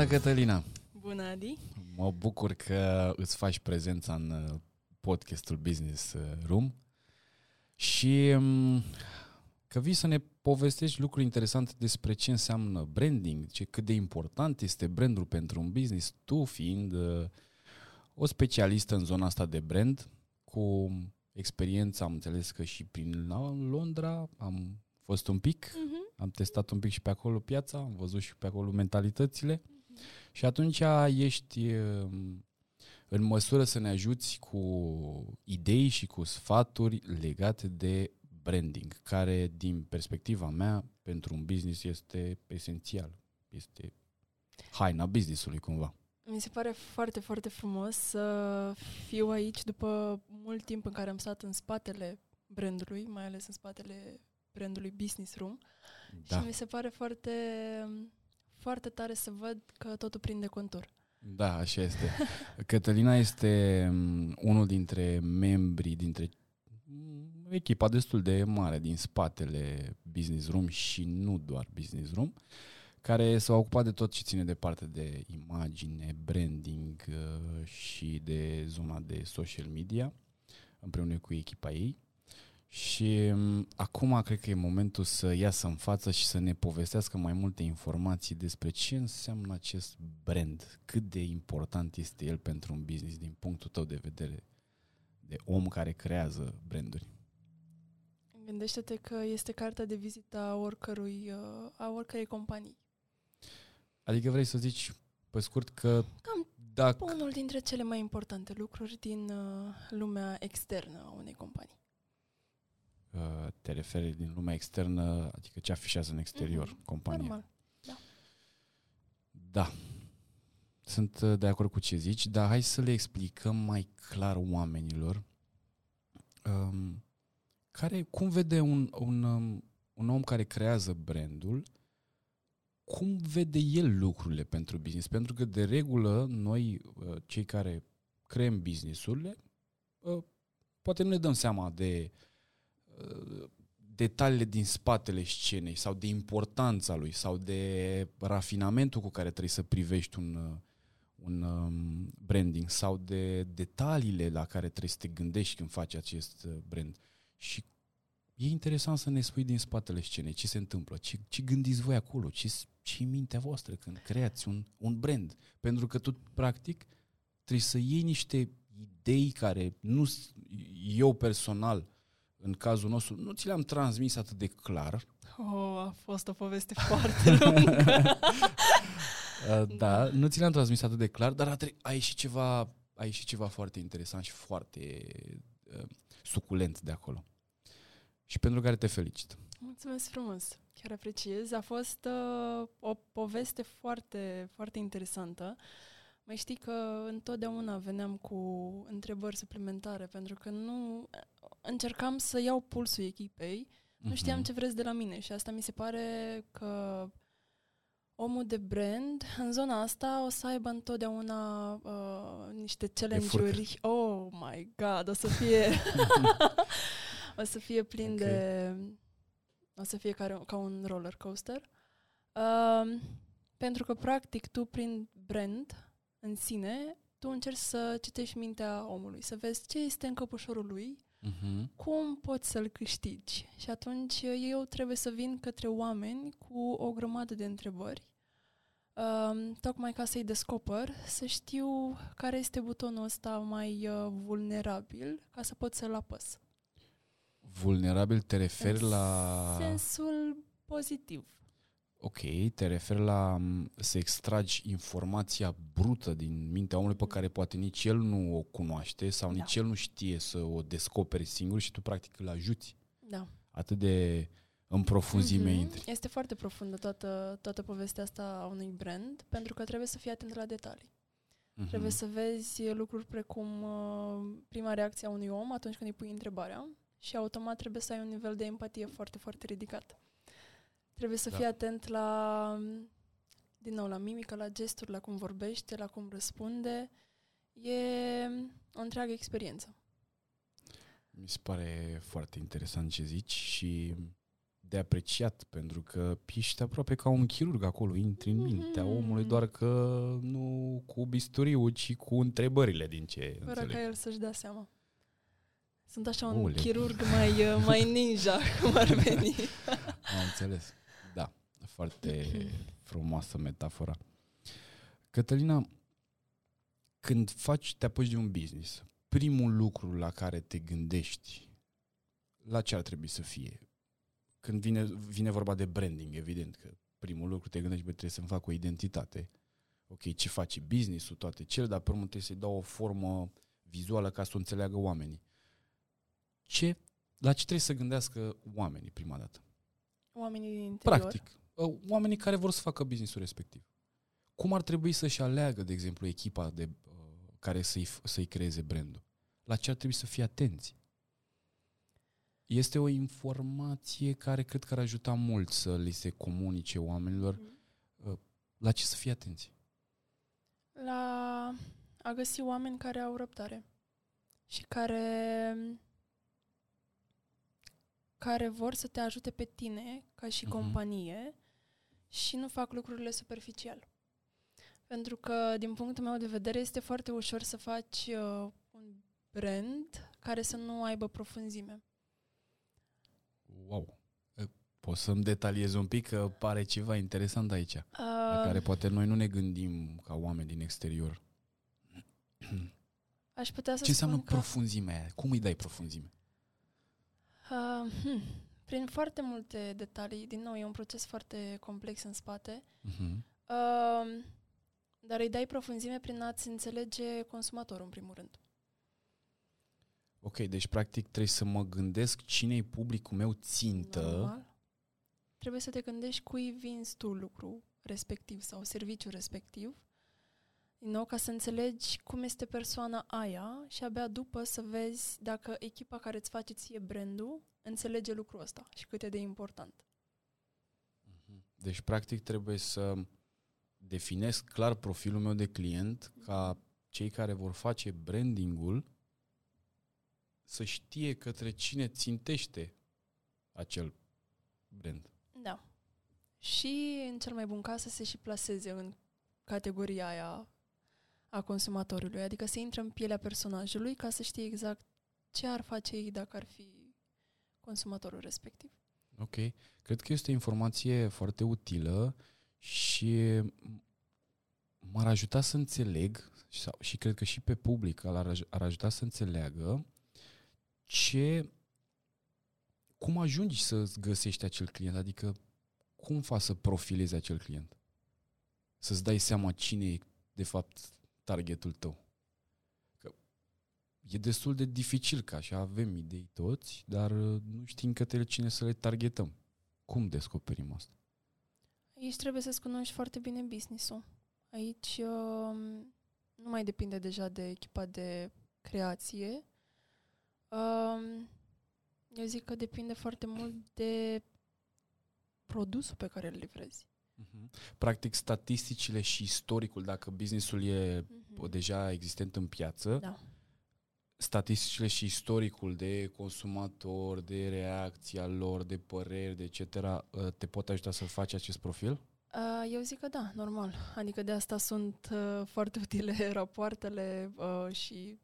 Bună, Cătălina! Bună, Adi! Mă bucur că îți faci prezența în uh, podcastul Business uh, Room și um, că vii să ne povestești lucruri interesante despre ce înseamnă branding, ce, cât de important este brandul pentru un business, tu fiind uh, o specialistă în zona asta de brand, cu experiență, am înțeles că și prin Londra am fost un pic, uh-huh. am testat un pic și pe acolo piața, am văzut și pe acolo mentalitățile uh-huh. Și atunci ești um, în măsură să ne ajuți cu idei și cu sfaturi legate de branding, care din perspectiva mea pentru un business este esențial. Este haina businessului cumva. Mi se pare foarte, foarte frumos să fiu aici după mult timp în care am stat în spatele brandului, mai ales în spatele brandului Business Room. Da. Și mi se pare foarte, foarte tare să văd că totul prinde contur. Da, așa este. Cătălina este mm, unul dintre membrii, dintre mm, echipa destul de mare din spatele Business Room și nu doar Business Room, care s-a ocupat de tot ce ține de parte de imagine, branding uh, și de zona de social media, împreună cu echipa ei. Și um, acum cred că e momentul să iasă în față și să ne povestească mai multe informații despre ce înseamnă acest brand, cât de important este el pentru un business din punctul tău de vedere de om care creează branduri. Gândește-te că este cartea de vizită a oricărui, uh, a oricărei companii. Adică vrei să zici, pe scurt, că Cam dacă... unul dintre cele mai importante lucruri din uh, lumea externă a unei companii. Uh, te referi din lumea externă, adică ce afișează în exterior mm-hmm. compania. Normal, da. Da. Sunt uh, de acord cu ce zici, dar hai să le explicăm mai clar oamenilor um, care, cum vede un, un, um, un om care creează brandul, cum vede el lucrurile pentru business? Pentru că, de regulă, noi, uh, cei care creăm businessurile, poate nu ne dăm seama de uh, detaliile din spatele scenei sau de importanța lui sau de rafinamentul cu care trebuie să privești un, un um, branding sau de detaliile la care trebuie să te gândești când faci acest uh, brand. Și e interesant să ne spui din spatele scenei ce se întâmplă, ce, ce gândiți voi acolo, ce, ce mintea voastră când creați un, un brand. Pentru că tu, practic, trebuie să iei niște idei care nu eu personal în cazul nostru, nu ți le-am transmis atât de clar. Oh, a fost o poveste foarte lungă. Uh, da, nu ți le-am transmis atât de clar, dar a, tre- a ieșit ceva, a ieșit ceva foarte interesant și foarte uh, suculent de acolo. Și pentru care te felicit. Mulțumesc frumos, chiar apreciez. A fost uh, o poveste foarte, foarte interesantă. Mai știi că întotdeauna veneam cu întrebări suplimentare, pentru că nu încercam să iau pulsul echipei, nu știam mhm. ce vreți de la mine și asta mi se pare că omul de brand în zona asta o să aibă întotdeauna uh, niște challenge-uri. Oh my god, o să fie o să fie plin okay. de o să fie ca, ca un roller coaster. Uh, pentru că practic tu prin brand în sine, tu încerci să citești mintea omului, să vezi ce este în căpușorul lui, uh-huh. cum poți să-l câștigi. Și atunci eu trebuie să vin către oameni cu o grămadă de întrebări, uh, tocmai ca să-i descoper, să știu care este butonul ăsta mai uh, vulnerabil, ca să pot să-l apăs. Vulnerabil te referi în la... sensul pozitiv. Ok, te referi la să extragi informația brută din mintea omului pe care poate nici el nu o cunoaște sau nici da. el nu știe să o descopere singur și tu practic îl ajuți. Da. Atât de în profunzime mm-hmm. intri. Este foarte profundă toată, toată povestea asta a unui brand pentru că trebuie să fii atent la detalii. Mm-hmm. Trebuie să vezi lucruri precum uh, prima reacție a unui om atunci când îi pui întrebarea și automat trebuie să ai un nivel de empatie foarte, foarte ridicat. Trebuie să da. fii atent la, din nou, la mimică, la gesturi, la cum vorbește, la cum răspunde. e o întreagă experiență. Mi se pare foarte interesant ce zici și de apreciat, pentru că ești aproape ca un chirurg acolo, intri în mintea Mhm. omului, doar că nu cu bisturiul, ci cu întrebările din ce Fără înțeleg. ca el să-și dea seama. Sunt așa un Ule. chirurg mai, uh, mai ninja, cum ar veni. Am înțeles. Da, foarte frumoasă metafora. Cătălina, când faci, te apuci de un business, primul lucru la care te gândești, la ce ar trebui să fie? Când vine, vine vorba de branding, evident că primul lucru te gândești, bă, trebuie să-mi fac o identitate. Ok, ce faci business-ul, toate cele, dar pe urmă trebuie să-i dau o formă vizuală ca să o înțeleagă oamenii. Ce, la ce trebuie să gândească oamenii prima dată? Oamenii din interior. Practic, uh, oamenii care vor să facă businessul respectiv. Cum ar trebui să-și aleagă, de exemplu, echipa de, uh, care să-i, f- să-i creeze brandul? La ce ar trebui să fie atenți? Este o informație care cred că ar ajuta mult să li se comunice oamenilor. Mhm. La ce să fie atenți? La a găsi oameni care au răbdare și care care vor să te ajute pe tine ca și Mhm. companie și nu fac lucrurile superficial. Pentru că, din punctul meu de vedere, este foarte ușor să faci uh, un brand care să nu aibă profunzime. Wow! Uh, Poți să-mi detaliez un pic că pare ceva interesant aici, la Uh, care poate noi nu ne gândim ca oameni din exterior. aș putea să Ce înseamnă spun că... profunzimea aia? Cum îi dai profunzime? Uh, hmm, prin foarte multe detalii, din nou, e un proces foarte complex în spate, Uh-huh. uh, dar îi dai profunzime prin a-ți înțelege consumatorul, în primul rând. Ok, deci practic trebuie să mă gândesc cine e publicul meu țintă. Normal. Trebuie să te gândești cui vinzi tu lucru respectiv sau serviciul respectiv, din nou, ca să înțelegi cum este persoana aia și abia după să vezi dacă echipa care îți face ție brandul înțelege lucrul ăsta și cât e de important. Deci practic trebuie să definesc clar profilul meu de client ca cei care vor face brandingul să știe către cine țintește acel brand. Da. Și, în cel mai bun caz, să se și plaseze în categoria aia a consumatorului, adică să intre în pielea personajului ca să știe exact ce ar face ei dacă ar fi consumatorul respectiv. Ok. Cred că este o informație foarte utilă și m-ar ajuta să înțeleg sau, și cred că și pe public ar, aj- ar ajuta să înțeleagă ce cum ajungi să-ți găsești acel client, adică cum faci să profilezi acel client? Să-ți dai seama cine e de fapt targetul tău. Că e destul de dificil, că așa avem idei toți, dar uh, nu știm către cine să le targetăm. Cum descoperim asta? Aici trebuie să-ți cunoști foarte bine business-ul. Aici um, nu mai depinde deja de echipa de creație. Um, eu zic că depinde foarte mult de produsul pe care îl livrezi. Practic, statisticile și istoricul, dacă businessul e Mhm. deja existent în piață, Da. Statisticile și istoricul de consumator, de reacția lor, de păreri, de etc., uh, te pot ajuta să faci acest profil? Uh, Eu zic că da, normal. Adică de asta sunt uh, foarte utile rapoartele uh, și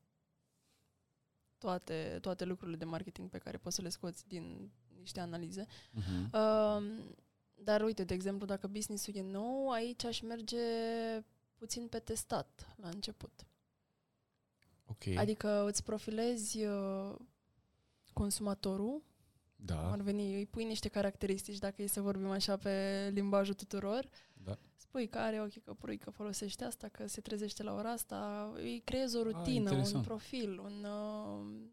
toate, toate lucrurile de marketing pe care poți să le scoți din niște analize. Uh-huh. Uh, dar uite, de exemplu, dacă business-ul e nou, aici aș merge puțin pe testat la început. Ok. Adică îți profilezi uh, consumatorul, da, ar veni, îi pui niște caracteristici, dacă e să vorbim așa pe limbajul tuturor, da. spui că are ochi căprui, că folosește asta, că se trezește la ora asta, îi creezi o rutină, un Ah, interesant. profil, un... Uh,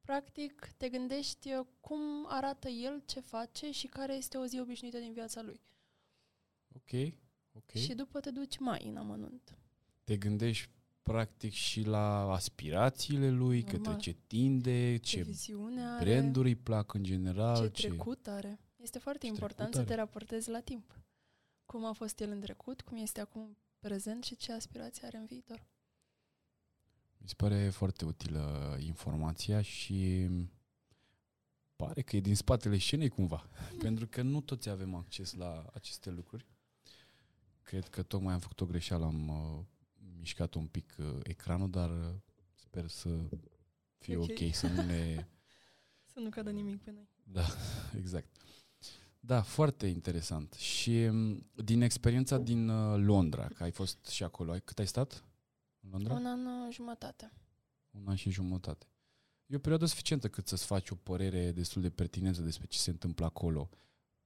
practic, te gândești uh, cum arată el, ce face și care este o zi obișnuită din viața lui. Ok, ok. Și după te duci mai în amănunt. Te gândești practic și la aspirațiile lui, Normal. către ce tinde, Ce ce viziune are, branduri îi plac în general. ce trecut are. Este foarte ce important trecut să te are. raportezi la timp. Cum a fost el în trecut, cum este acum prezent și ce aspirații are în viitor. Mi se pare foarte utilă informația și pare că e din spatele scenei cumva, pentru că nu toți avem acces la aceste lucruri. Cred că tocmai am făcut o greșeală, am uh, mișcat un pic uh, ecranul, dar uh, sper să fie ok, Ok. să nu ne... Să nu cadă nimic pe noi. Da, exact. Da, foarte interesant. Și m, din experiența din uh, Londra, că ai fost și acolo, ai, cât ai stat în Londra? Un an uh, jumătate. Un an și jumătate. E o perioadă suficientă cât să-ți faci o părere destul de pertinentă despre ce se întâmplă acolo.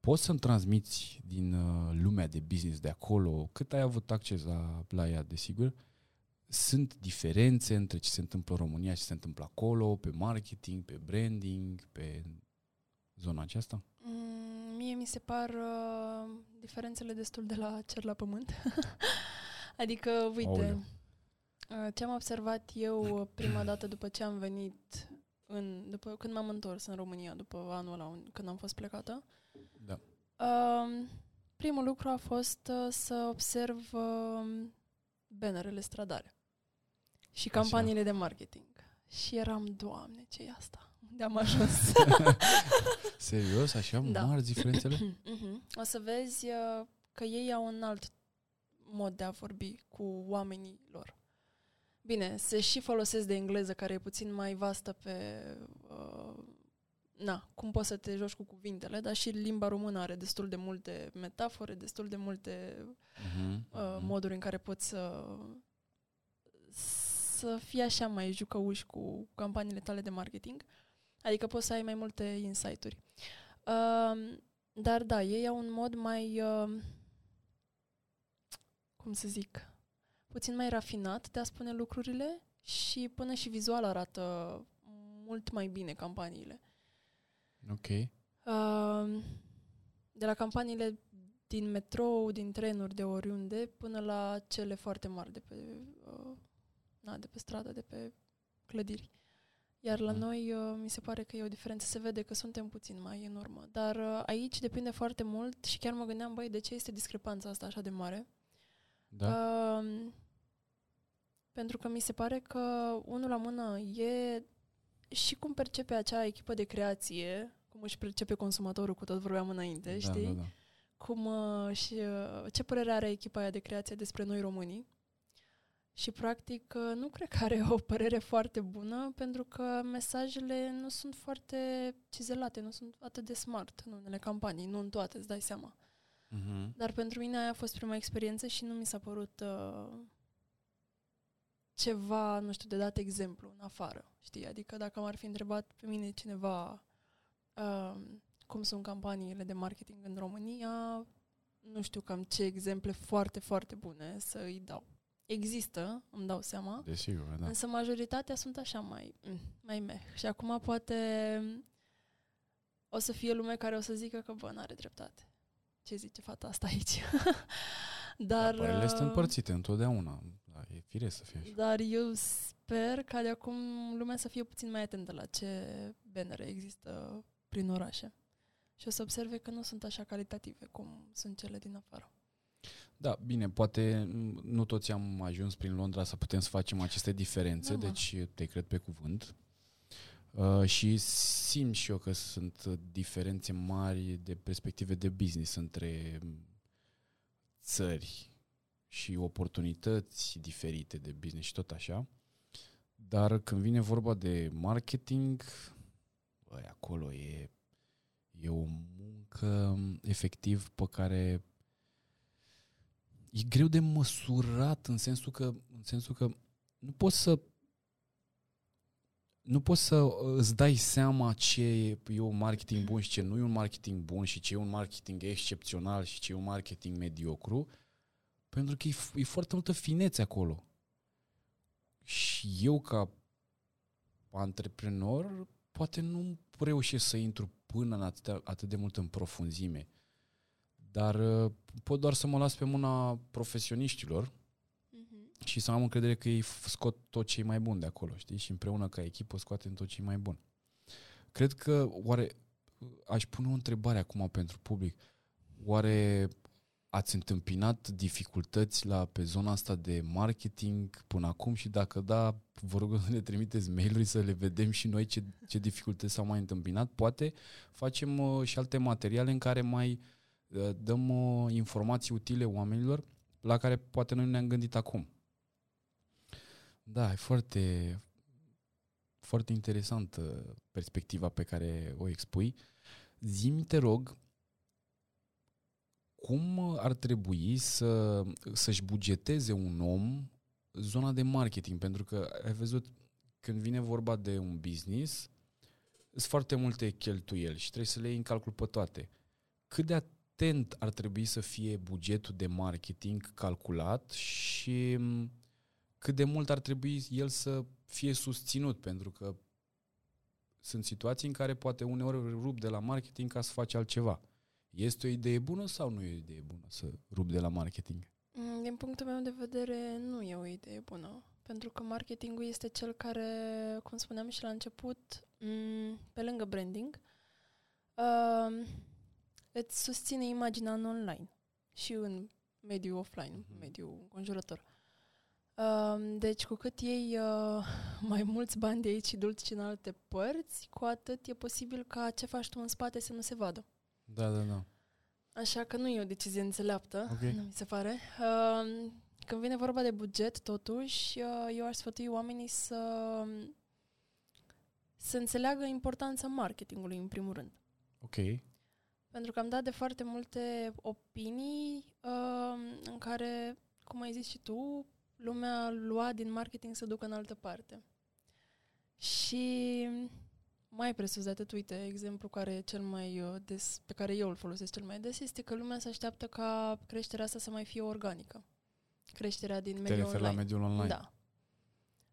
Poți să-mi transmiți din uh, lumea de business de acolo, cât ai avut acces la, la ea, desigur, sunt diferențe între ce se întâmplă în România și ce se întâmplă acolo, pe marketing, pe branding, pe zona aceasta? Mm, Mie mi se par uh, diferențele destul de la cer la pământ. adică, uite, Aoleu. uh, ce am observat eu uh, prima dată după ce am venit, în, după când m-am întors în România, după anul ăla un- când am fost plecată, Da. uh, primul lucru a fost uh, să observ uh, bannerele stradare și Așa. campaniile de marketing. Și eram, Doamne, ce e asta? Unde am ajuns? Serios? Așa Da. mari diferențele? Mhm. O să vezi uh, că ei au un alt mod de a vorbi cu oamenii lor. Bine, se și folosesc de engleză, care e puțin mai vastă pe... Uh, na, cum poți să te joci cu cuvintele, dar și limba română are destul de multe metafore, destul de multe Mhm, uh, mhm. moduri în care poți să să fii așa mai jucăuși cu campaniile tale de marketing. Adică poți să ai mai multe insight-uri. Uh, dar da, ei au un mod mai uh, cum să zic puțin mai rafinat de a spune lucrurile și până și vizual arată mult mai bine campaniile. Ok. Uh, de la campaniile din metrou, din trenuri, de oriunde, până la cele foarte mari de pe, uh, na, de pe stradă, de pe clădiri. Iar la Mhm. noi uh, mi se pare că e o diferență. Se vede că suntem puțin mai în urmă. Dar uh, aici depinde foarte mult și chiar mă gândeam, băi, de ce este discrepanța asta așa de mare? Da? Uh, pentru că mi se pare că unul la mână e și cum percepe acea echipă de creație, cum își percepe consumatorul, cu tot vorbeam înainte, da, știi? da, da. Cum uh, și uh, ce părere are echipa aia de creație despre noi românii. Și practic uh, nu cred că are o părere foarte bună pentru că mesajele nu sunt foarte cizelate, nu sunt atât de smart în unele campanii, nu în toate, îți dai seama. Mhm. Dar pentru mine aia a fost prima experiență și nu mi s-a părut uh, ceva, nu știu, de dat exemplu în afară, știi? Adică dacă m-ar fi întrebat pe mine cineva uh, cum sunt campaniile de marketing în România, nu știu cam ce exemple foarte, foarte bune să îi dau. Există, îmi dau seama, Desigur, da. Însă majoritatea sunt așa mai, mm, mai meh. Și acum poate o să fie lume care o să zică că, bă, n-are dreptate. Ce zice fata asta aici? Dar, Dar părerile sunt uh, împărțite întotdeauna. Da, e firesc să fie așa. dar eu sper ca de acum lumea să fie puțin mai atentă la ce bannere există prin orașe. Și o să observe că nu sunt așa calitative cum sunt cele din afară. Da, bine, poate m, nu toți am ajuns prin Londra să putem să facem aceste diferențe, Da, mă. deci te cred pe cuvânt. Uh, și simt și eu că sunt uh, diferențe mari de perspective de business între m, țări și oportunități diferite de business și tot așa. Dar când vine vorba de marketing, băi, acolo e, e o muncă m, efectiv pe care e greu de măsurat în sensul că, în sensul că nu poți să nu poți să uh, îți dai seama ce e un marketing bun și ce nu e un marketing bun și ce e un marketing excepțional și ce e un marketing mediocru, pentru că e, f- e foarte multă finețe acolo. Și eu ca antreprenor poate nu reușesc să intru până în atât, atât de mult în profunzime. Dar uh, pot doar să mă las pe mâna profesioniștilor și să am încredere că ei f- scot tot ce e mai bun de acolo, știi? Și împreună ca echipă scoatem tot ce e mai bun. Cred că, oare, aș pune o întrebare acum pentru public, oare ați întâmpinat dificultăți la, pe zona asta de marketing până acum și dacă da, vă rog să ne trimiteți mail-uri să le vedem și noi ce, ce dificultăți s-au mai întâmpinat. Poate facem uh, și alte materiale în care mai uh, dăm uh, informații utile oamenilor la care poate noi nu ne-am gândit acum. Da, e foarte, foarte interesantă perspectiva pe care o expui. Zimi, te rog, cum ar trebui să, să-și bugeteze un om zona de marketing? Pentru că ai văzut, când vine vorba de un business, sunt foarte multe cheltuieli și trebuie să le iei în calcul pe toate. Cât de atent ar trebui să fie bugetul de marketing calculat și cât de mult ar trebui el să fie susținut, pentru că sunt situații în care poate uneori rup de la marketing ca să faci altceva. Este o idee bună sau nu e o idee bună să rup de la marketing? Mm, din punctul meu de vedere, nu e o idee bună. Pentru că marketingul este cel care, cum spuneam și la început, mm, pe lângă branding, uh, îți susține imaginea în online și în mediul offline, mm-hmm. mediul înconjurător. Uh, deci, cu cât iei uh, mai mulți bani de aici și dulci în alte părți, cu atât e posibil ca ce faci tu în spate să nu se vadă. Da, da, da. Așa că nu e o decizie înțeleaptă, okay. nu mi se pare. Uh, când vine vorba de buget, totuși, uh, eu aș sfătui oamenii să, să înțeleagă importanța marketingului, în primul rând. Ok. Pentru că am dat de foarte multe opinii uh, în care, cum ai zis și tu, lumea lua din marketing să ducă în altă parte. Și mai presus de atât, uite, exemplu care e cel mai uh, des, pe care eu îl folosesc cel mai des, este că lumea se așteaptă ca creșterea asta să mai fie organică. Creșterea din mediul online. la mediul online. Da.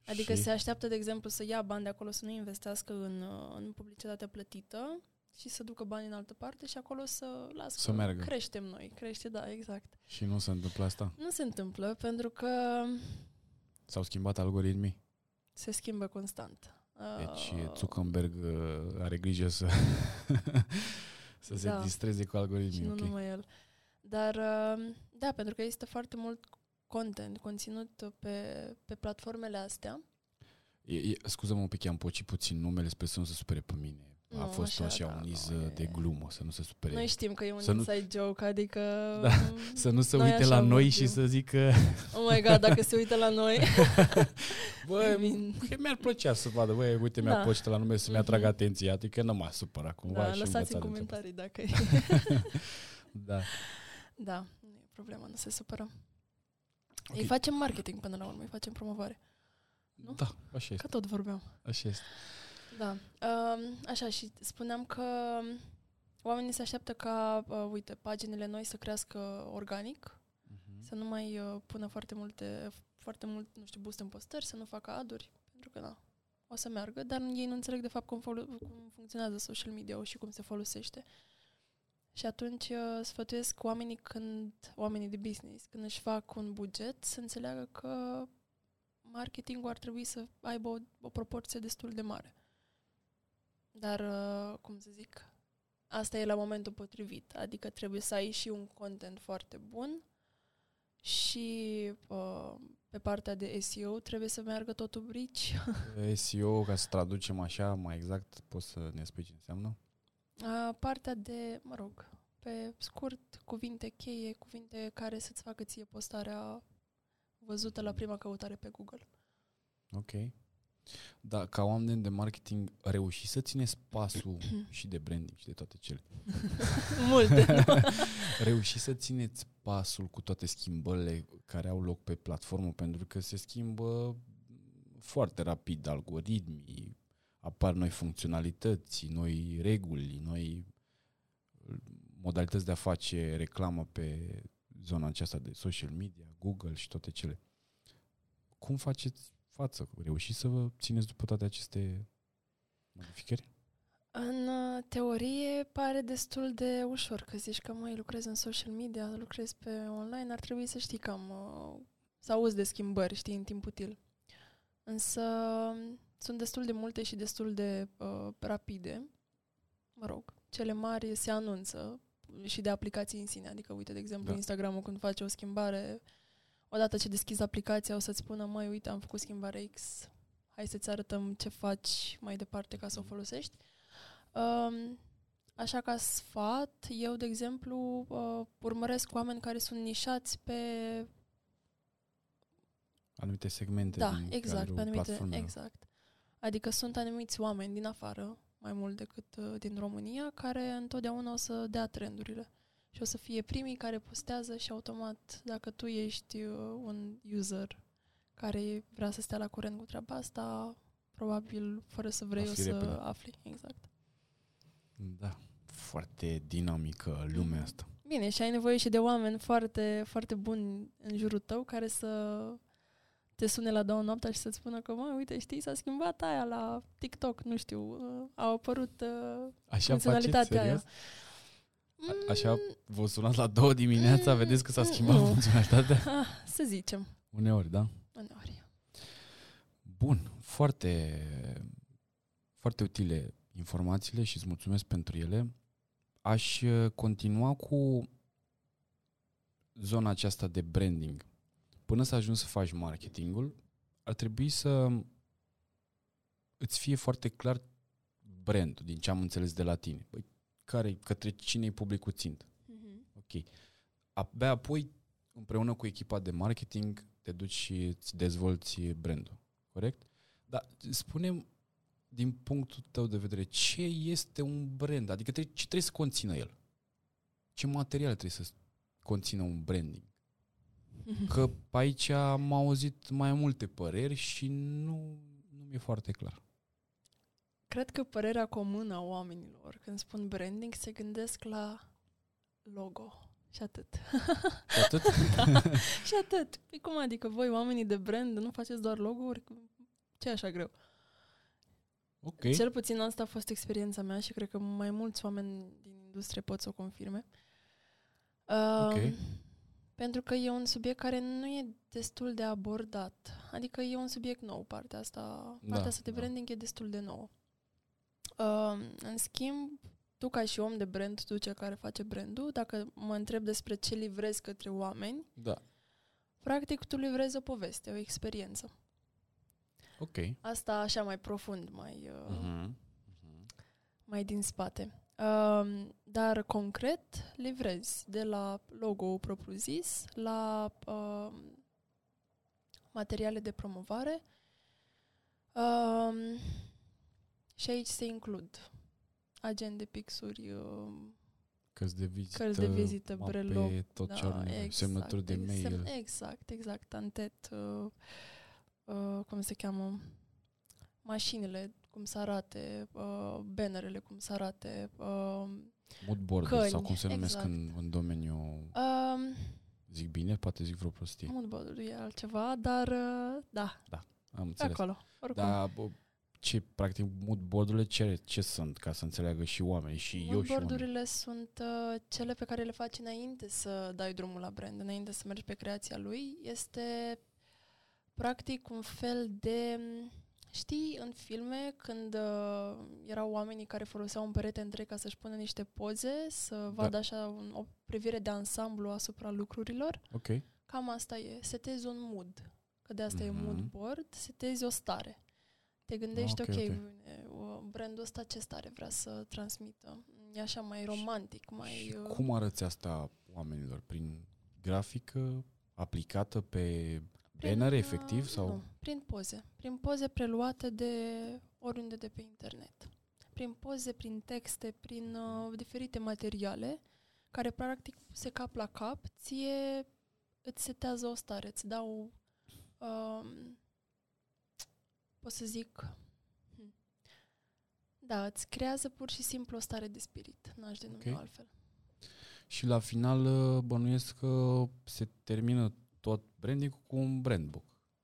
Adică și? se așteaptă, de exemplu, să ia bani de acolo, să nu investească în, uh, în publicitatea plătită și să ducă bani în altă parte și acolo să lasă să meargă. creștem noi. Crește, da, exact. Și nu se întâmplă asta? Nu se întâmplă, pentru că... S-au schimbat algoritmii? Se schimbă constant. Deci uh, Zuckerberg uh, are grijă să, să da. se distreze cu algoritmii. Și nu okay. numai el. Dar, uh, da, pentru că este foarte mult content, conținut pe, pe platformele astea. E, e, scuză-mă un pic, am pocit puțin numele, sper să nu se supere pe mine. A nu, fost așa, așa da, un iz nu, de glumă, să nu se supere. Noi știm că e un să inside nu... joke, adică... Da, să nu se uite la noi și să zică... Oh my god, dacă se uită la noi... Bă, mi-ar plăcea să vadă, băi, uite, mi-a da. plăcut la nume să-mi atrag mhm. atenția, adică nu mă supăra cumva da, și lăsați în comentarii dacă e. da. Da, nu e problemă, nu se supără. Okay. Îi facem marketing până la urmă, îi facem promovare. Nu? Da, așa este. Că tot vorbeam. Așa este. Da. Uh, așa, și spuneam că oamenii se așteaptă ca, uh, uite, paginile noi să crească organic, uh-huh. să nu mai uh, pună foarte multe, foarte mult, nu știu, boost în postări, să nu facă aduri, pentru că, da, o să meargă, dar ei nu înțeleg de fapt cum, fol- cum funcționează social media și cum se folosește. Și atunci uh, sfătuiesc oamenii când, oamenii de business, când își fac un buget, să înțeleagă că marketingul ar trebui să aibă o, o proporție destul de mare. Dar, uh, cum să zic, asta e la momentul potrivit. Adică trebuie să ai și un content foarte bun și uh, pe partea de SEO trebuie să meargă totul brici. SEO, ca să traducem așa mai exact, poți să ne spui ce înseamnă? Uh, partea de, mă rog, pe scurt, cuvinte cheie, cuvinte care să-ți facă ție postarea văzută la prima căutare pe Google. Ok. Da, ca oameni de marketing reuși să țineți pasul și de branding și de toate cele. Multe. reuși să țineți pasul cu toate schimbările care au loc pe platformă, pentru că se schimbă foarte rapid algoritmii, apar noi funcționalități, noi reguli, noi modalități de a face reclamă pe zona aceasta de social media, Google și toate cele. Cum faceți față? Reușiți să vă țineți după toate aceste modificări? În uh, teorie pare destul de ușor, că zici că mai lucrezi în social media, lucrezi pe online, ar trebui să știi cam, uh, să auzi de schimbări, știi, în timp util. Însă sunt destul de multe și destul de uh, rapide. Mă rog, cele mari se anunță și de aplicații în sine. Adică, uite, de exemplu, Da. Instagram-ul când face o schimbare, odată ce deschizi aplicația o să-ți spună, mai uite, am făcut schimbare X, hai să-ți arătăm ce faci mai departe ca să o folosești. Um, așa ca sfat, eu, de exemplu, uh, urmăresc oameni care sunt nișați pe Anumite segmente da, din exact, cadrul pe anumite, platformelor. exact. Adică sunt anumiți oameni din afară, mai mult decât uh, din România, care întotdeauna o să dea trendurile. Și o să fie primii care postează și automat, dacă tu ești uh, un user care vrea să stea la curent cu treaba asta, probabil fără să vrei Afli o să repede. afli. Exact. Da, foarte dinamică lumea Mhm. asta. Bine, și ai nevoie și de oameni foarte, foarte buni în jurul tău care să te sune la două noaptea și să-ți spună că, mă, uite, știi, s-a schimbat aia la TikTok, nu știu, uh, a apărut uh, Așa faceți, funcționalitatea serios? Aia. A- așa Mm, vă sunați la două dimineața, Mm, vedeți că s-a mm, schimbat nu. funcționalitatea? ah, să zicem, Uneori, da? uneori. Bun, foarte, foarte utile informațiile și îți mulțumesc pentru ele. Aș uh, continua cu zona aceasta de branding. Până să ajungi să faci marketingul, ar trebui să îți fie foarte clar brandul, din ce am înțeles de la tine. Băi, care, către cine e publicul țint? Mhm. Ok. Abia apoi, împreună cu echipa de marketing, te duci și îți dezvolți brandul. Corect? Dar spunem din punctul tău de vedere, ce este un brand? Adică trebuie, ce trebuie să conțină el? Ce materiale trebuie să conțină un branding? Că aici am auzit mai multe păreri și nu, nu mi-e foarte clar. Cred că părerea comună a oamenilor când spun branding se gândesc la logo și atât. Și atât? și atât. Păi cum adică voi, oamenii de brand, nu faceți doar logo-uri? Ce e așa greu? Ok. Cel puțin asta a fost experiența mea și cred că mai mulți oameni din industrie pot să o confirme. Uh, Ok. Pentru că e un subiect care nu e destul de abordat. Adică e un subiect nou, partea asta. Partea Da, asta de da. branding e destul de nouă. Uh, în schimb, tu ca și om de brand, tu cel care face brandul, dacă mă întreb despre ce livrezi către oameni, Da. practic tu livrezi o poveste, o experiență. Ok. Asta așa mai profund, mai... Uh, Mhm. mai din spate. Um, dar concret livrezi de la logo propriu-zis la um, materiale de promovare um, și aici se includ agende, pixuri, um, Cărți de vizită, cărți de vizită, mape, brelog, tot ce are semnături de ex- mail. sem- Exact, exact, antet, uh, uh, cum se cheamă, mașinile, cum să arate, uh, bannerele, cum să arate. Uh, Mood board Căni, sau cum se numesc exact. în, în domeniu, um, zic bine, poate zic vreo prostie. moodboard e altceva, dar uh, da, Am pe înțeles. acolo, oricum. Dar bă, ce, practic, mood board-urile ce, ce sunt, ca să înțeleagă și oamenii, și eu și oamenii? Moodboard-urile sunt uh, cele pe care le faci înainte să dai drumul la brand, înainte să mergi pe creația lui. Este practic un fel de... Știi, în filme, când uh, erau oamenii care foloseau un perete întreg ca să-și pună niște poze, să vadă așa un, o privire de ansamblu asupra lucrurilor, Ok. cam asta e. Setezi un mood, că de asta Mhm. e mood board, setezi o stare. Te gândești, Ok, ok, ok. bine, uh, brandul ăsta ce stare vrea să transmită? E așa mai romantic, mai... Și uh, cum arăți asta oamenilor? Prin grafică aplicată pe banner, uh, efectiv? Sau? Nu, prin poze. Prin poze preluate de oriunde de pe internet. Prin poze, prin texte, prin uh, diferite materiale care practic se cap la cap, ție îți setează o stare, îți dau, um, pot să zic, hmm. da, îți creează pur și simplu o stare de spirit, n-aș denumi Ok. altfel. Și la final uh, bănuiesc că se termină tot branding cu un brand book,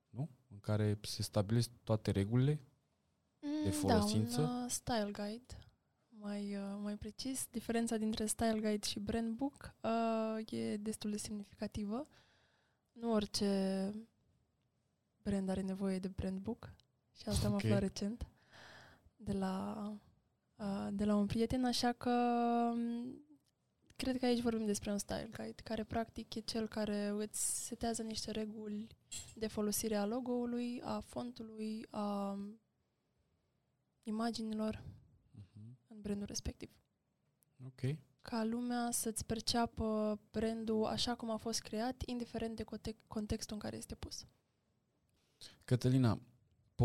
nu? În care se stabilesc toate regulile. Mm, de folosință? Da, un uh, style guide, mai, uh, mai precis. Diferența dintre style guide și brand book uh, e destul de semnificativă. Nu orice brand are nevoie de brand book și asta am Ok. aflat recent de la, uh, de la un prieten, așa că um, cred că aici vorbim despre un style guide, care practic e cel care îți setează niște reguli de folosire a logo-ului, a fontului, a imaginilor Mhm. în brandul respectiv. Ok. Ca lumea să-ți perceapă brandul așa cum a fost creat, indiferent de conte- contextul în care este pus. Cătălina,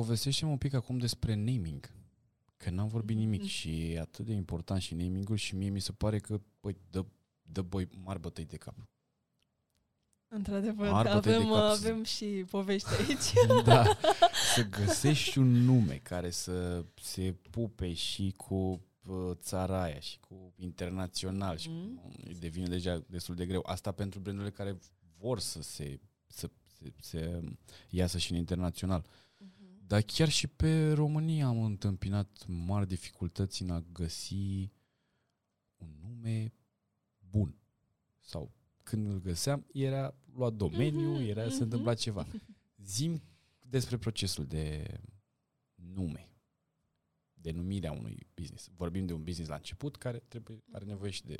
povestește-mi un pic acum despre naming. Că n-am vorbit nimic Mhm. și e atât de important și naming-ul și mie mi se pare că, băi, dă, dă boi mari bătăi de cap. Într-adevăr, Mari bătăi de avem, cap. avem și povești aici. da, să găsești un nume care să se pupe și cu uh, țara aia și cu internațional și Mhm. cu, devine deja destul de greu. Asta pentru brandurile care vor să se, să, se, se iasă și în internațional. Mhm. Dar chiar și pe România am întâmpinat mari dificultăți în a găsi un nume bun. Sau când îl găseam, era luat domeniu, Mhm, era se mhm. întâmpla ceva. Zim despre procesul de nume, denumirea unui business. Vorbim de un business la început care trebuie, are nevoie și de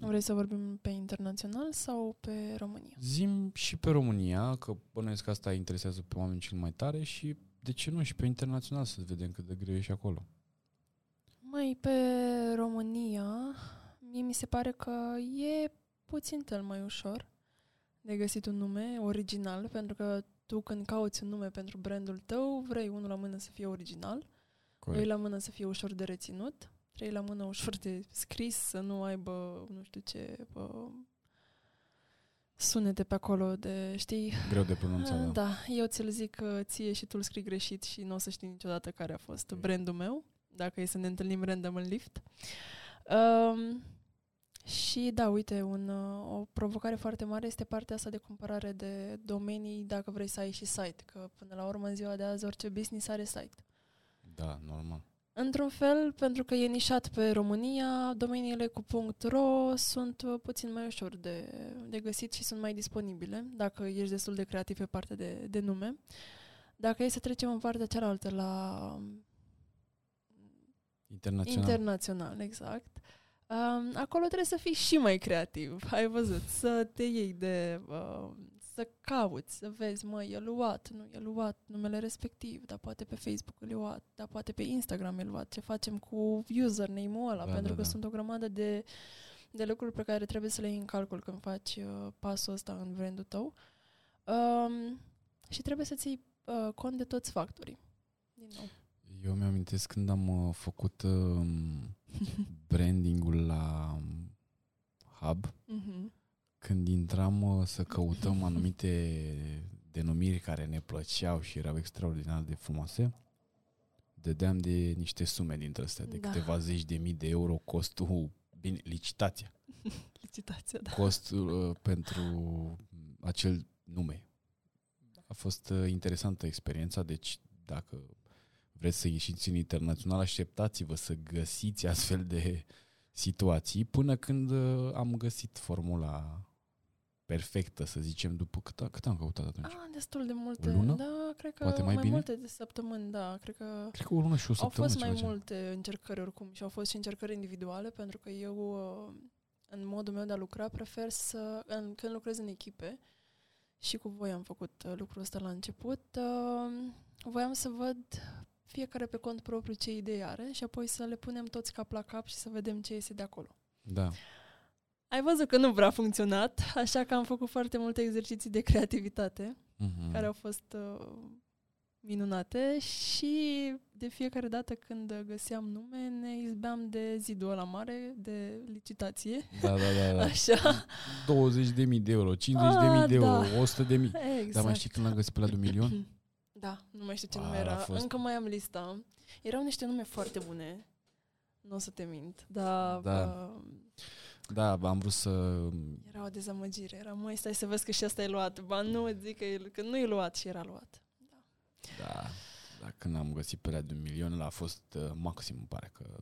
Vrei să vorbim pe internațional sau pe România? Zim și pe România, că bănuiesc că asta interesează pe oameni cel mai tare și de ce nu și pe internațional să vedem cât de greu e și acolo. Mai pe România, mie mi se pare că e puțin cel mai ușor de găsit un nume original, pentru că tu când cauți un nume pentru brandul tău, vrei unul la mână să fie original, doi la mână să fie ușor de reținut, trei la mână ușor de scris, să nu aibă nu știu ce bă, sunete pe acolo de, știi, Greu de pronunțat, da. da, eu ți-l zic uh, ție și tu îl scrii greșit și nu o să știi niciodată care a fost brandul meu, dacă e să ne întâlnim random în lift. Um, și da, uite, un, uh, o provocare foarte mare este partea asta de cumpărare de domenii dacă vrei să ai și site, că până la urmă în ziua de azi orice business are site. Da, normal. Într-un fel, pentru că e nișat pe România, domeniile cu .ro sunt uh, puțin mai ușor de, de găsit și sunt mai disponibile, dacă ești destul de creativ pe partea de, de nume. Dacă e să trecem în partea cealaltă, la Internațional. internațional, exact, um, acolo trebuie să fii și mai creativ, ai văzut, să te iei de... Uh, să cauți, să vezi, mă, e luat, nu e luat numele respectiv, dar poate pe Facebook e luat, dar poate pe Instagram e luat, ce facem cu username-ul ăla, Da, pentru da, că da. sunt o grămadă de, de lucruri pe care trebuie să le iei în calcul când faci uh, pasul ăsta în brandul tău. Um, și trebuie să ții uh, cont de toți factorii. Din nou. Eu mi-amintesc când am uh, făcut uh, branding-ul la um, Hub, Mhm. Când intram uh, să căutăm anumite denumiri care ne plăceau și erau extraordinar de frumoase, dădeam de niște sume dintre astea, de Da. câteva zeci de mii de euro costul, bine, licitația, Licitația, da. costul uh, pentru acel nume. A fost uh, interesantă experiența, deci dacă vreți să ieșiți în internațional, așteptați-vă să găsiți astfel de situații până când uh, am găsit formula perfectă, să zicem, după cât, cât am căutat atunci? Ah, destul de multe. O lună? Da, cred că Poate mai mai bine? multe de săptămâni, da. Cred că Cred că o lună și o au săptămână. fost mai ceva de multe încercări oricum și au fost și încercări individuale pentru că eu, uh, în modul meu de a lucra, prefer să, în, când lucrez în echipe, și cu voi am făcut uh, lucrul ăsta la început, uh, voiam să văd fiecare pe cont propriu ce idei are și apoi să le punem toți cap la cap și să vedem ce iese de acolo. genul. Da. Ai văzut că nu prea a funcționat, așa că am făcut foarte multe exerciții de creativitate Mhm. care au fost uh, minunate și de fiecare dată când găseam nume ne izbeam de zidul ăla mare de licitație. Da, da, da. da. Așa. 20.000 de euro, 50.000 Ah, de euro, da. 100.000. de mii. Exact. Dar mai știi când l-am găsit pe la de un milion? Da, nu mai știu ce A, nume a era. fost- Încă mai am lista. Erau niște nume foarte bune. Nu o să te mint, dar Da. uh, Da, am vrut să... era o dezamăgire. Era, măi, stai să vezi că și asta e luat. Ba nu, îți zic că, e, că nu e luat și era luat. Da, da, când am găsit pe la de un milion, ăla a fost uh, maxim, îmi pare că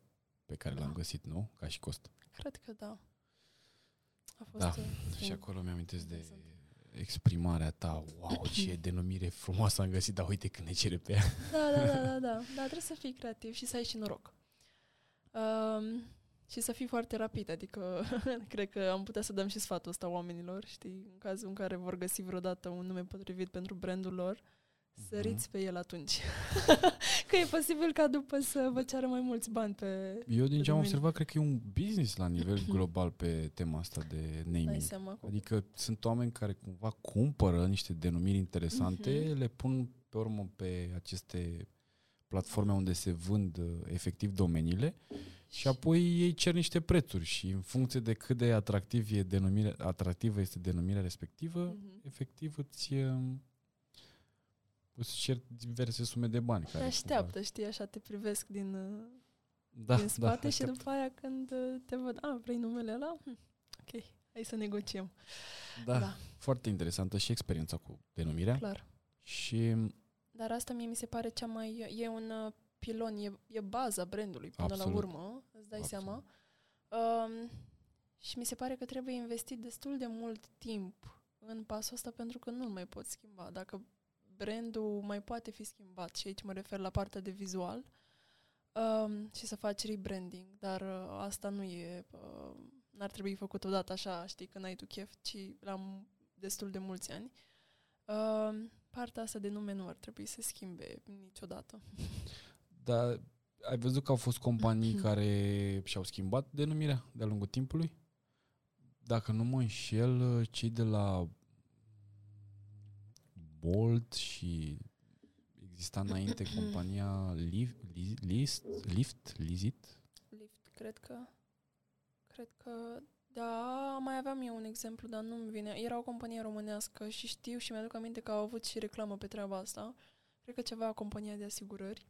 pe care l-am Da. găsit, nu? Ca și cost. Cred că da. A fost Da. uh, Și bun. acolo mi-amintesc de Interesant. exprimarea ta. Wow, ce denumire frumoasă am găsit, dar uite când ne cere pe ea. Da, da, da, da, da. Dar trebuie să fii creativ și să ai și noroc. Um, Și să fii foarte rapid, adică cred că am putea să dăm și sfatul ăsta oamenilor, știi, în cazul în care vor găsi vreodată un nume potrivit pentru brandul lor, săriți pe el atunci. că e posibil ca după să vă ceară mai mulți bani pe Eu din ce am domeniu. observat, cred că e un business la nivel global pe tema asta de Dai naming. seama cu... Adică sunt oameni care cumva cumpără niște denumiri interesante, Mhm. le pun pe urmă pe aceste platforme unde se vând uh, efectiv domeniile și apoi ei cer niște prețuri și în funcție de cât de atractiv e denumire, atractivă este denumirea respectivă, Mhm. efectiv îți, uh, îți cer diverse sume de bani. Te Care așteaptă, știi, așa te privesc din, uh, da, din spate da, și după aia când uh, te văd, a, vrei numele ăla? Hm, ok, hai să negociem. da, da. foarte interesantă și experiența cu denumirea Clar. și Dar asta mie mi se pare cea mai... E un uh, pilon, e, e baza brandului până Absolut. la urmă, îți dai Absolut. seama. Um, și mi se pare că trebuie investit destul de mult timp în pasul ăsta pentru că nu mai poți schimba. Dacă brandul mai poate fi schimbat și aici mă refer la partea de vizual um, și să faci rebranding, dar uh, asta nu e... Uh, n-ar trebui făcut odată așa, știi, când ai tu chef, ci la m- destul de mulți ani. Uh, partea asta de nume nu ar trebui să schimbe niciodată. Dar ai văzut că au fost companii care și-au schimbat denumirea de-a lungul timpului? Dacă nu mă înșel, cei de la Bolt și exista înainte compania Lift, List, Lift, Lizit? Lift, cred că... Cred că... Da, mai aveam eu un exemplu, dar nu-mi vine. Era o companie românească și știu și mi-aduc aminte că au avut și reclamă pe treaba asta. Cred că ceva compania de asigurări.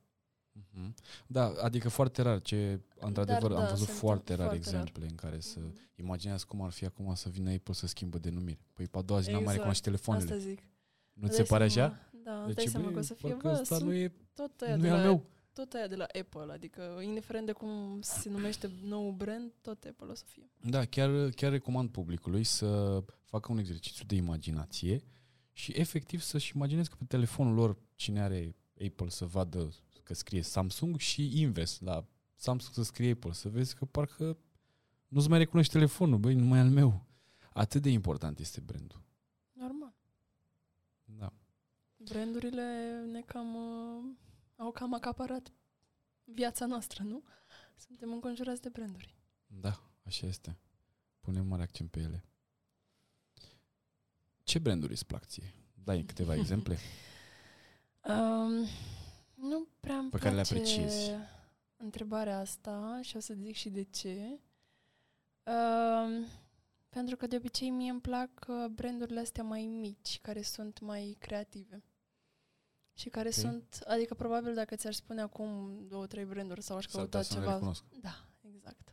Mhm. Da, adică foarte rar. Ce, într-adevăr, Dar, am da, văzut sunt foarte rar foarte rar. exemple în care să... Mhm. Imaginează cum ar fi acum să vină Apple să schimbă denumire. Păi pe a doua zi n-am mai Exact, recunoaște telefoanele. Asta zic. Nu Îți ți se dai pare seama- așa? Da, îți Deci, dai seama băi, că o să fie, parcă bă, ăsta sunt nu e, tot aia nu de e al la, meu. Tot aia de la Apple, adică indiferent de cum se numește nou brand, tot Apple o să fie. Da, chiar, chiar recomand publicului să facă un exercițiu de imaginație și efectiv să-și imagineze că pe telefonul lor cine are Apple să vadă că scrie Samsung și invers, la Samsung să scrie Apple, să vezi că parcă nu-ți mai recunoști telefonul, băi, nu mai e al meu. Atât de important este brandul. Normal. Da. Brandurile ne cam, uh, au cam acaparat viața noastră, nu? Suntem înconjurați de branduri. Da, așa este. Punem mare accent pe ele. Ce branduri îți plac ție? Dai câteva exemple. Um, nu prea îmi Pe care le place apreciezi. întrebarea asta și o să zic și de ce. Um, pentru că de obicei mie îmi plac uh, brandurile astea mai mici, care sunt mai creative. Și care Ok. sunt, adică probabil dacă ți-ar spune acum două, trei branduri sau aș S-ar putea căuta să nu le ceva. recunosc. Da, exact.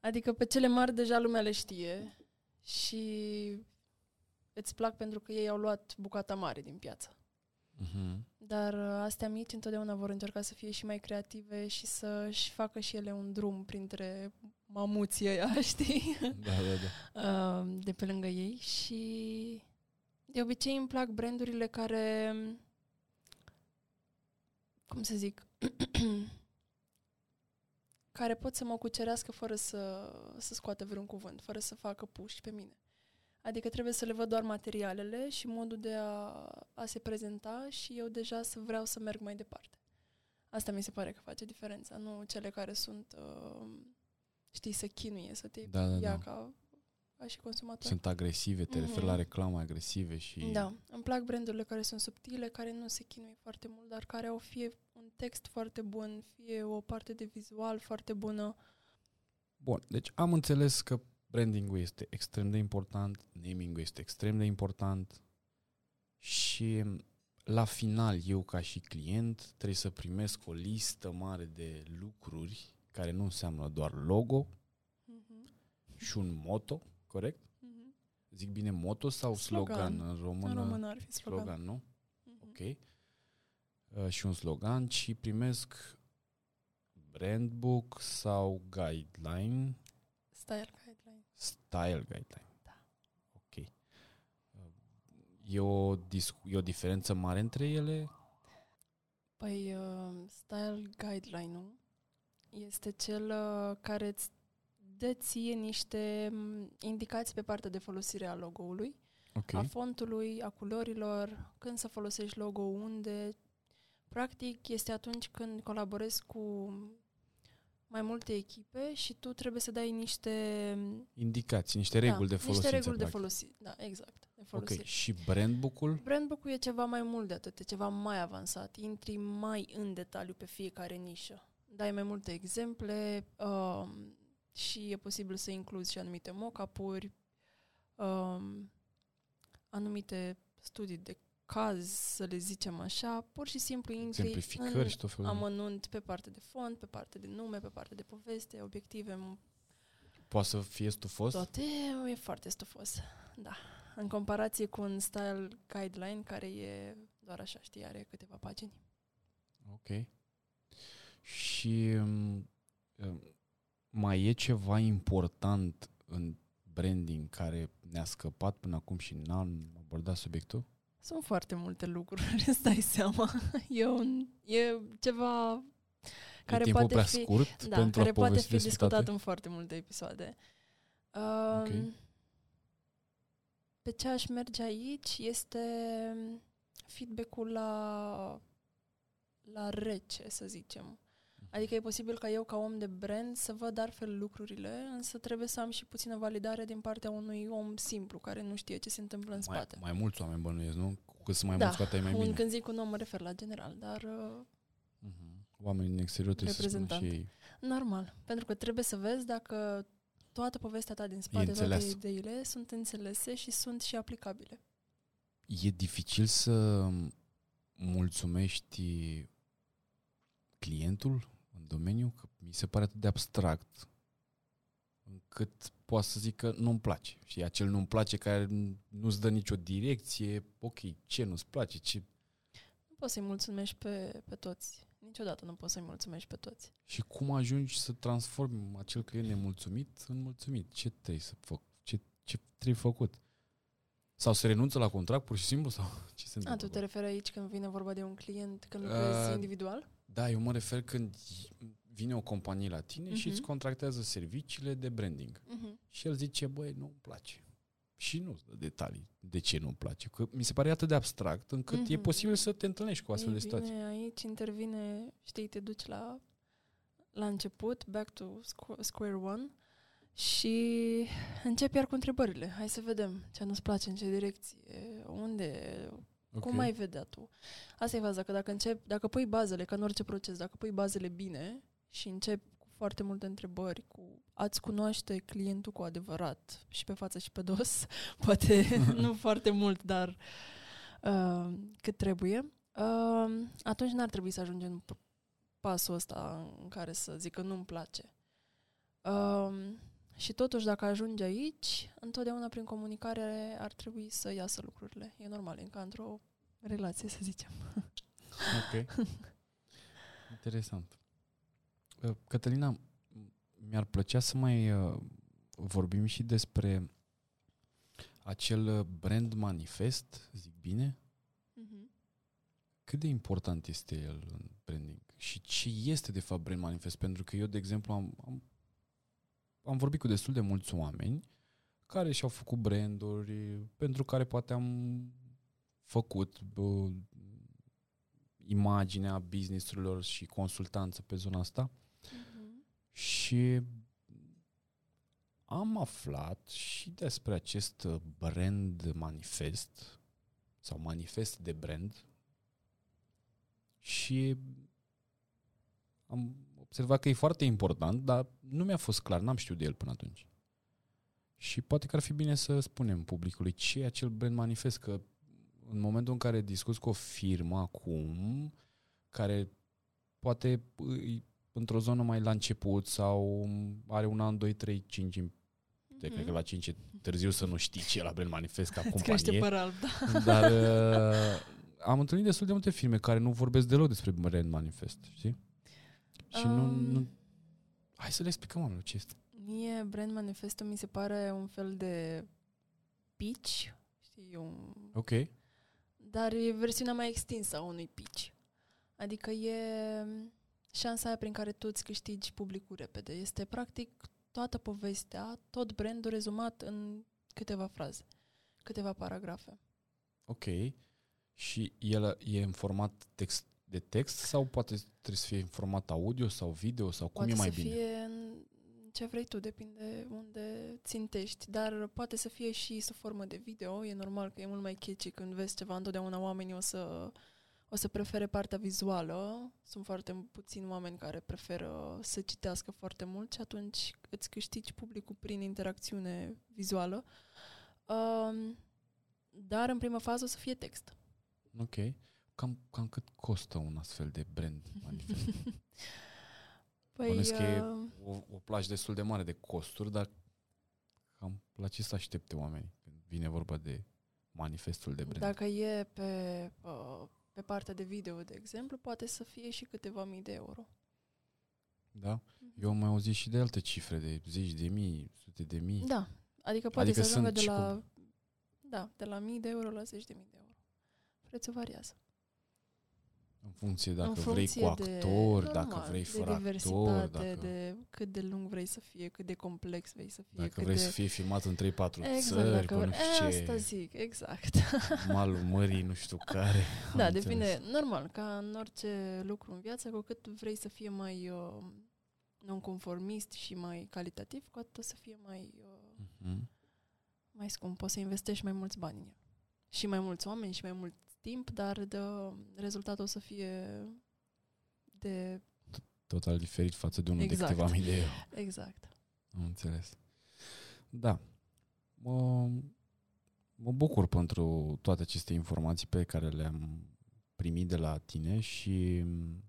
Adică pe cele mari deja lumea le știe și îți plac pentru că ei au luat bucata mare din piață. Mhm. Dar uh, astea mici întotdeauna vor încerca să fie și mai creative și să-și facă și ele un drum printre mamuții ăia, știi? Da, da, da. Uh, de pe lângă ei și de obicei îmi plac brandurile care cum să zic care pot să mă cucerească fără să, să scoată vreun cuvânt, fără să facă puși pe mine. Adică trebuie să le văd doar materialele și modul de a, a se prezenta și eu deja să vreau să merg mai departe. Asta mi se pare că face diferența, nu cele care sunt, uh, știi, să chinuie, să te Da, da, ia da. ca, ca și consumator. Sunt agresive, te referi Mhm. la reclame agresive și... Da, îmi plac brandurile care sunt subtile, care nu se chinuie foarte mult, dar care au fie un text foarte bun, fie o parte de vizual foarte bună. Bun, deci am înțeles că branding-ul este extrem de important, naming-ul este extrem de important și la final eu ca și client trebuie să primesc o listă mare de lucruri care nu înseamnă doar logo Mhm. și un moto, corect? Mhm. Zic bine moto sau slogan, Slogan. în română? În română ar fi slogan. slogan nu? Mhm. Ok. Uh, și un slogan și primesc brand book sau guideline, Style guideline. style guideline. Da. Ok. Uh, E o, dis- e o diferență mare între ele? Păi, uh, style guideline-ul este cel uh, care îți dă ție niște m, indicații pe partea de folosire a logo-ului, Ok. a fontului, a culorilor, când să folosești logo, unde. Practic, este atunci când colaborezi cu mai multe echipe și tu trebuie să dai niște Indicații, niște reguli da, de folosință. Niște reguli de practic. folosi. Da, exact. De Ok. folosire. Și brandbook-ul? Brandbook-ul e ceva mai mult de atât, e ceva mai avansat. Intri mai în detaliu pe fiecare nișă. Dai mai multe exemple um, și e posibil să incluzi și anumite mock-up-uri, um, anumite studii de caz, să le zicem așa. Pur și simplu intri Exemplificări în și tot felul de... amănunt pe parte de fond, pe parte de nume, pe parte de poveste, obiective, Poate să fie stufos? toate e foarte stufos. Da. În comparație cu un style guideline care e doar așa, știi, are câteva pagini. Ok. Și um, um, mai e ceva important în branding care ne-a scăpat până acum și n-am abordat subiectul? Sunt foarte multe lucruri, îți dai seama. E, un, e ceva care e timpul poate prea fi, scurt da, pentru care a poate povesti fi despre discutat toate? în foarte multe episoade. Um, Ok. Pe ce aș merge aici este feedback-ul la, la rece, să zicem. Adică e posibil ca eu, ca om de brand, să văd altfel lucrurile, însă trebuie să am și puțină validare din partea unui om simplu, care nu știe ce se întâmplă în mai, spate. mai mulți oameni bănuiesc, nu? Cu cât sunt mai Da, mulți, cu atât e mai Un, bine. când zic un om, mă refer la general, dar uh, Mhm. Oamenii din exterior trebuie să spună și Reprezentant. ei. normal. Pentru că trebuie să vezi dacă toată povestea ta din spate, toate înțeleasă. ideile sunt înțelese și sunt și aplicabile. E dificil să mulțumești clientul în domeniu, că mi se pare atât de abstract încât poate să zic că nu-mi place. Și acel nu-mi place care nu-ți dă nicio direcție, ok, ce nu-ți place, ce... Nu poți să-i mulțumești pe, pe toți. Niciodată nu poți să-i mulțumești pe toți. Și cum ajungi să transformi acel client nemulțumit în mulțumit? Ce trebuie să fac? Ce, ce trebuie făcut? Sau se renunță la contract pur și simplu? Sau ce se A, întâmplă? tu te referi aici când vine vorba de un client, când Uh, lucrezi individual? Da, eu mă refer când vine o companie la tine uh-huh. și Mhm. îți contractează serviciile de branding. Mhm. Și el zice, băi, nu-mi place. Și nu dă detalii de ce nu-mi place. Că mi se pare atât de abstract încât uh-huh. e Mhm. posibil să te întâlnești cu astfel Ei de situații. bine, aici intervine, știi, te duci la, la început, back to squ- square one și începi iar cu întrebările. Hai să vedem ce nu-ți place, în ce direcție, unde, Ok. cum ai vedea tu. Asta e faza, că dacă începi, dacă pui bazele, ca în orice proces, dacă pui bazele bine și începi cu foarte multe întrebări, cu a-ți cunoaște clientul cu adevărat și pe față și pe dos, poate nu foarte mult, dar uh, cât trebuie, uh, atunci n-ar trebui să ajungem în p- pasul ăsta în care să zic că nu-mi place. Uh, și totuși, dacă ajungi aici, întotdeauna prin comunicare ar trebui să iasă lucrurile. E normal, e ca într-o relație, să zicem. Ok. Interesant. Uh, Cătălina, m- mi-ar plăcea să mai uh, vorbim și despre acel uh, brand manifest, zic bine? Cât de important este el în branding? Și ce este de fapt brand manifest? Pentru că eu, de exemplu, am, am, am vorbit cu destul de mulți oameni care și-au făcut branduri, pentru care poate am făcut bă, imaginea businessurilor și consultanță pe zona asta. Și am aflat și despre acest brand manifest sau manifest de brand și am observat că e foarte important, dar nu mi-a fost clar, n-am știut de el până atunci. Și poate că ar fi bine să spunem publicului ce e acel brand manifest, că în momentul în care discuți cu o firmă acum, care poate e într-o zonă mai la început sau are un an, 2, 3, 5, de, cred că la 5 e târziu să nu știi ce e la brand manifest ca Mhm. Îți crește companie. păr alb, da. Dar uh, am întâlnit destul de multe firme care nu vorbesc deloc despre brand manifest, știi? Și nu, Um, nu... Hai să le explicăm oamenilor ce este. Mie brand manifestul mi se pare un fel de pitch, știi, un... Ok. dar e versiunea mai extinsă a unui pitch. Adică e șansa aia prin care tu îți câștigi publicul repede. Este practic toată povestea, tot brandul rezumat în câteva fraze, câteva paragrafe. Ok. Și el e în format text de text sau poate trebuie să fie în format audio sau video sau cum poate e mai să bine? fie în ce vrei tu, depinde unde țintești, dar poate să fie și sub formă de video. E normal că e mult mai catchy când vezi ceva, întotdeauna oamenii o să, o să prefere partea vizuală. Sunt foarte puțini oameni care preferă să citească foarte mult și atunci îți câștigi publicul prin interacțiune vizuală. Um, dar în prima fază o să fie text. Ok. Cam, cam cât costă un astfel de brand manifest? Păi, Bănuiesc că e uh, o, o plajă destul de mare de costuri, dar cam la ce să aștepte oamenii când vine vorba de manifestul de brand? Dacă e pe, uh, pe partea de video, de exemplu, poate să fie și câteva mii de euro. Da? Eu am mai auzit și de alte cifre, de zeci de mii, sute de mii. Da, adică poate Adică să ajungă sunt de și la, da, de la mii de euro la zeci de mii de euro. Prețul variază. În funcție dacă în vrei funcție cu de, actor, dacă normal, vrei de fără actor, diversitate, dacă, de cât de lung vrei să fie, cât de complex vrei să fie. dacă cât vrei de... să fie filmat în 3-4 Exact, țări, dacă pe nu vrei. știu Asta ce, zic, exact. malul mării, nu știu care. da, Am depinde, înțeles. normal, ca în orice lucru în viață, cu cât vrei să fie mai uh, nonconformist și mai calitativ, cu atât o să fie mai, uh, Mhm. mai scump. Poți să investești mai mulți bani în el. Și mai mulți oameni și mai mult timp, dar de, rezultatul o să fie de... Total diferit față de unul Exact. de câteva mii de euro. Exact. Am înțeles. Da. Mă, mă bucur pentru toate aceste informații pe care le-am primit de la tine și m,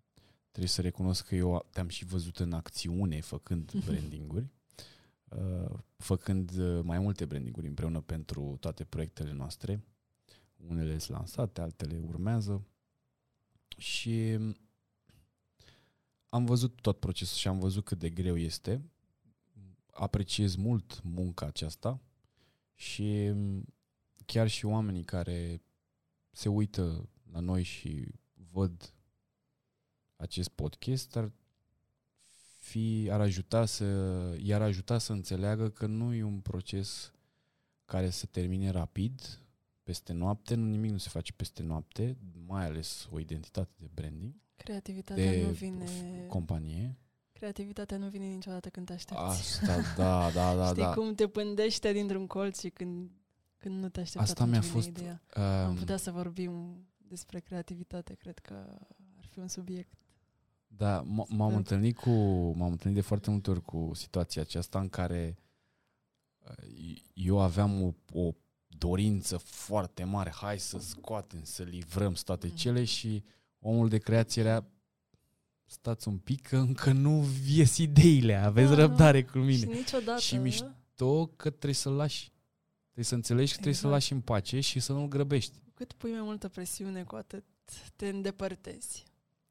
trebuie să recunosc că eu te-am și văzut în acțiune făcând brandinguri, uh, făcând uh, mai multe brandinguri împreună pentru toate proiectele noastre. Unele sunt lansate, altele urmează. Și m, am văzut tot procesul și am văzut cât de greu este. Apreciez mult munca aceasta și m, chiar și oamenii care se uită la noi și văd acest podcast ar fi, ar ajuta să, i-ar ajuta să înțeleagă că nu e un proces care se termine rapid, peste noapte, nu nimic nu se face peste noapte, mai ales o identitate de branding, Creativitatea de nu vine... f- companie. Creativitatea nu vine niciodată când te aștepți. Asta, da, da, da, Știi da. cum te pândește dintr-un colț și când, când nu te aștepți Asta atunci mi-a vine fost, Ideea. Am Um, putea să vorbim despre creativitate, cred că ar fi un subiect. Da, m- m-am Super. întâlnit cu m-am întâlnit de foarte multe ori cu situația aceasta în care uh, eu aveam o, o dorință foarte mare, hai să scoatem, să livrăm să toate Mhm. cele și omul de creație era stați un pic că încă nu ies ideile, aveți Da, da. răbdare cu Și mine. niciodată... Și mișto- Tu că trebuie să-l lași. Trebuie să înțelegi că trebuie să-l Exact. lași în pace și să nu-l grăbești. Cu cât pui mai multă presiune, cu atât te îndepărtezi.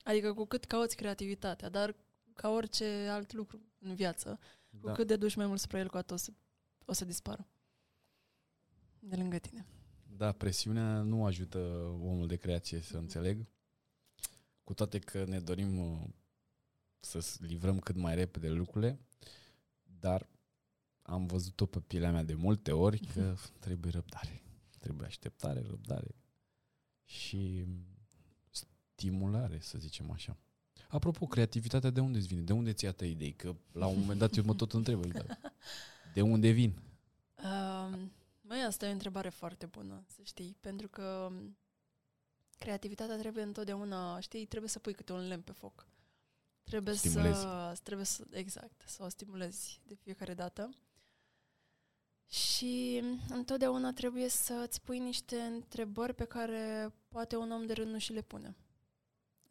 Adică cu cât cauți creativitatea, dar ca orice alt lucru în viață, cu Da. cât de duci mai mult spre el, cu atât o să, o să dispară. De lângă tine. Da, presiunea nu ajută omul de creație să înțeleg. Cu toate că ne dorim uh, să s- livrăm cât mai repede lucrurile, dar am văzut-o pe pielea mea de multe ori că trebuie răbdare. Trebuie așteptare, răbdare și stimulare, să zicem așa. Apropo, creativitatea de unde îți vine? De unde ți iată idei? Că la un moment dat eu mă tot întreb, "Dar de unde vin? Um, Măi, asta e o întrebare foarte bună, să știi, pentru că um, creativitatea trebuie întotdeauna, știi, trebuie să pui câte un lemn pe foc. Trebuie Stimulezi. să, trebuie să, exact, să o stimulezi de fiecare dată. Și întotdeauna trebuie să îți pui niște întrebări pe care poate un om de rând nu și le pune.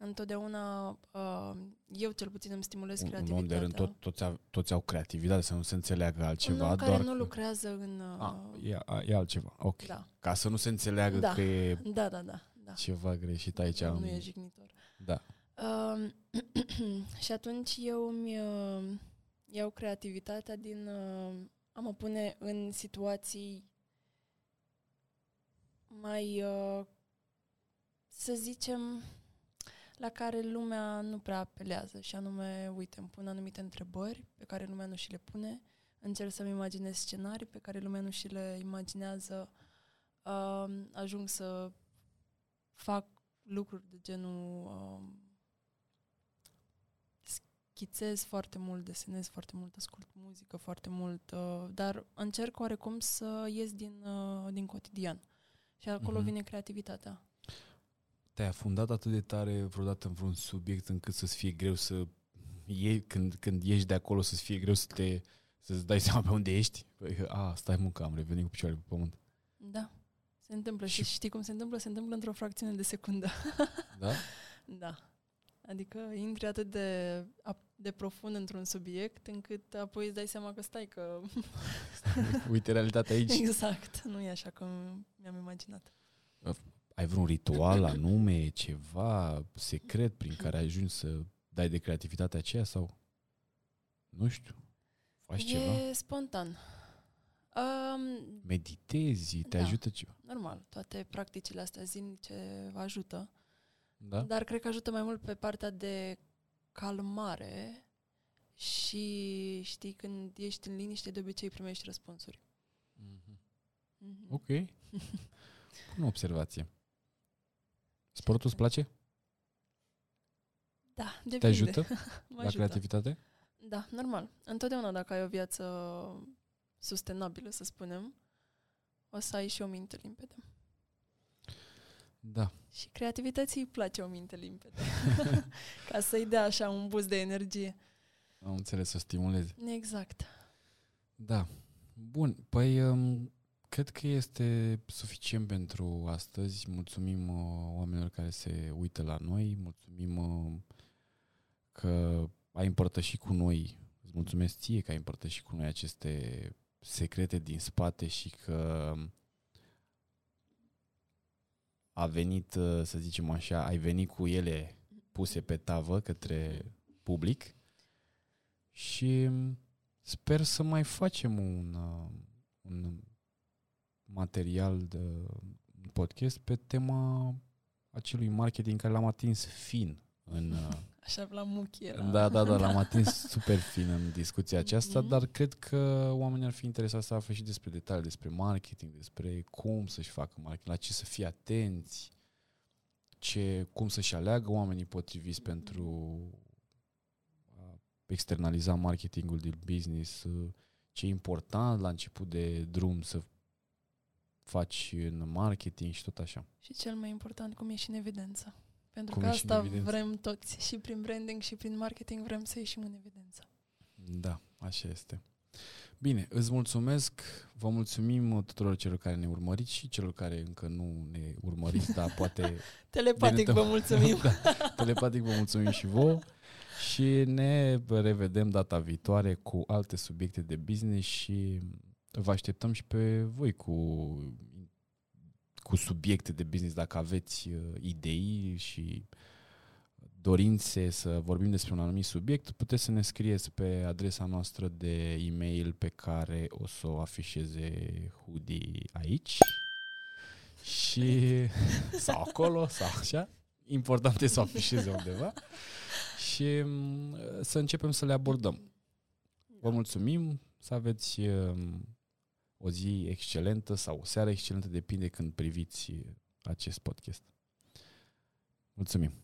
Întotdeauna, uh, eu cel puțin îmi stimulez Un, un creativitatea. om de rând, tot, toți, au, toți au creativitate, să nu se înțeleagă altceva, un om care doar nu că- lucrează în... Uh, A, e, a, e altceva, ok. Da, Ca să nu se înțeleagă Da. că e da, da, da. da. ceva greșit aici. nu, am- nu e jignitor. Da. Um, și atunci eu îmi uh, iau creativitatea din uh, a mă pune în situații mai, uh, să zicem, la care lumea nu prea apelează și anume, uite, îmi pun anumite întrebări pe care lumea nu și le pune, încerc să-mi imaginez scenarii pe care lumea nu și le imaginează, uh, ajung să fac lucruri de genul uh, schițez foarte mult, desenez foarte mult, ascult muzică foarte mult, uh, dar încerc oarecum să ies din, uh, din cotidian. Și acolo uh-huh. vine creativitatea. Te-ai afundat atât de tare vreodată în vreun subiect încât să-ți fie greu să iei, când, când ieși de acolo să-ți fie greu să te, să-ți dai seama pe unde ești? Păi, a, stai mă, că am revenit cu picioarele pe pământ. Da, se întâmplă. Și, și știi cum se întâmplă? Se întâmplă într-o fracțiune de secundă. Da? da. Adică intri atât de, de profund într-un subiect încât apoi îți dai seama că stai că... Uite realitatea aici. Exact. Nu e așa cum mi-am imaginat. Ai vreun ritual anume, ceva secret prin care ajungi să dai de creativitatea aceea sau... Nu știu. Faci e ceva? E spontan. Um, Meditezi? Te da, ajută ceva? Normal. Toate practicile astea zilnice ajută. Da? Dar cred că ajută mai mult pe partea de calmare și știi, când ești în liniște, de obicei primești răspunsuri. Mm-hmm. Mm-hmm. Ok. Bună observație. Sportul îți place? Da, depinde. Te ajută la ajută. creativitate? Da, normal. Întotdeauna dacă ai o viață sustenabilă, să spunem, o să ai și o minte limpede. Da. Și creativității îi place o minte limpede. Ca să-i dea așa un boost de energie. Am înțeles, să stimulezi. Exact. Da. Bun, păi um, cred că este suficient pentru astăzi. Mulțumim uh, oamenilor care se uită la noi, mulțumim uh, că ai împărtășit cu noi, îți mulțumesc ție că ai împărtășit cu noi aceste secrete din spate și că a venit, uh, să zicem așa, ai venit cu ele puse pe tavă către public. Și sper să mai facem un, uh, un material de podcast pe tema acelui marketing care l-am atins fin în uh, Așa la muchi era. Da, da, da, l-am atins super fin în discuția aceasta, mm-hmm. dar cred că oamenii ar fi interesați să afle și despre detalii, despre marketing, despre cum să-și facă marketing, la ce să fie atenți, ce, cum să-și aleagă oamenii potriviți mm-hmm. pentru a externaliza marketingul din business, ce e important la început de drum să faci în marketing și tot așa. Și cel mai important, cum ieși în evidență. Pentru Cum că asta vrem toți. Și prin branding și prin marketing vrem să ieșim în evidență. Da, așa este. Bine, îți mulțumesc, vă mulțumim tuturor celor care ne urmăriți și celor care încă nu ne urmăriți, dar poate... telepatic vă mulțumim. da, telepatic vă mulțumim și vouă și ne revedem data viitoare cu alte subiecte de business și vă așteptăm și pe voi cu cu subiecte de business, dacă aveți uh, idei și dorințe să vorbim despre un anumit subiect, puteți să ne scrieți pe adresa noastră de e-mail pe care o să o afișeze Hudi aici și sau acolo sau așa. Important e să o afișeze undeva și mm, să începem să le abordăm. Vă mulțumim, să aveți um, o zi excelentă sau o seară excelentă, depinde când priviți acest podcast. Mulțumim!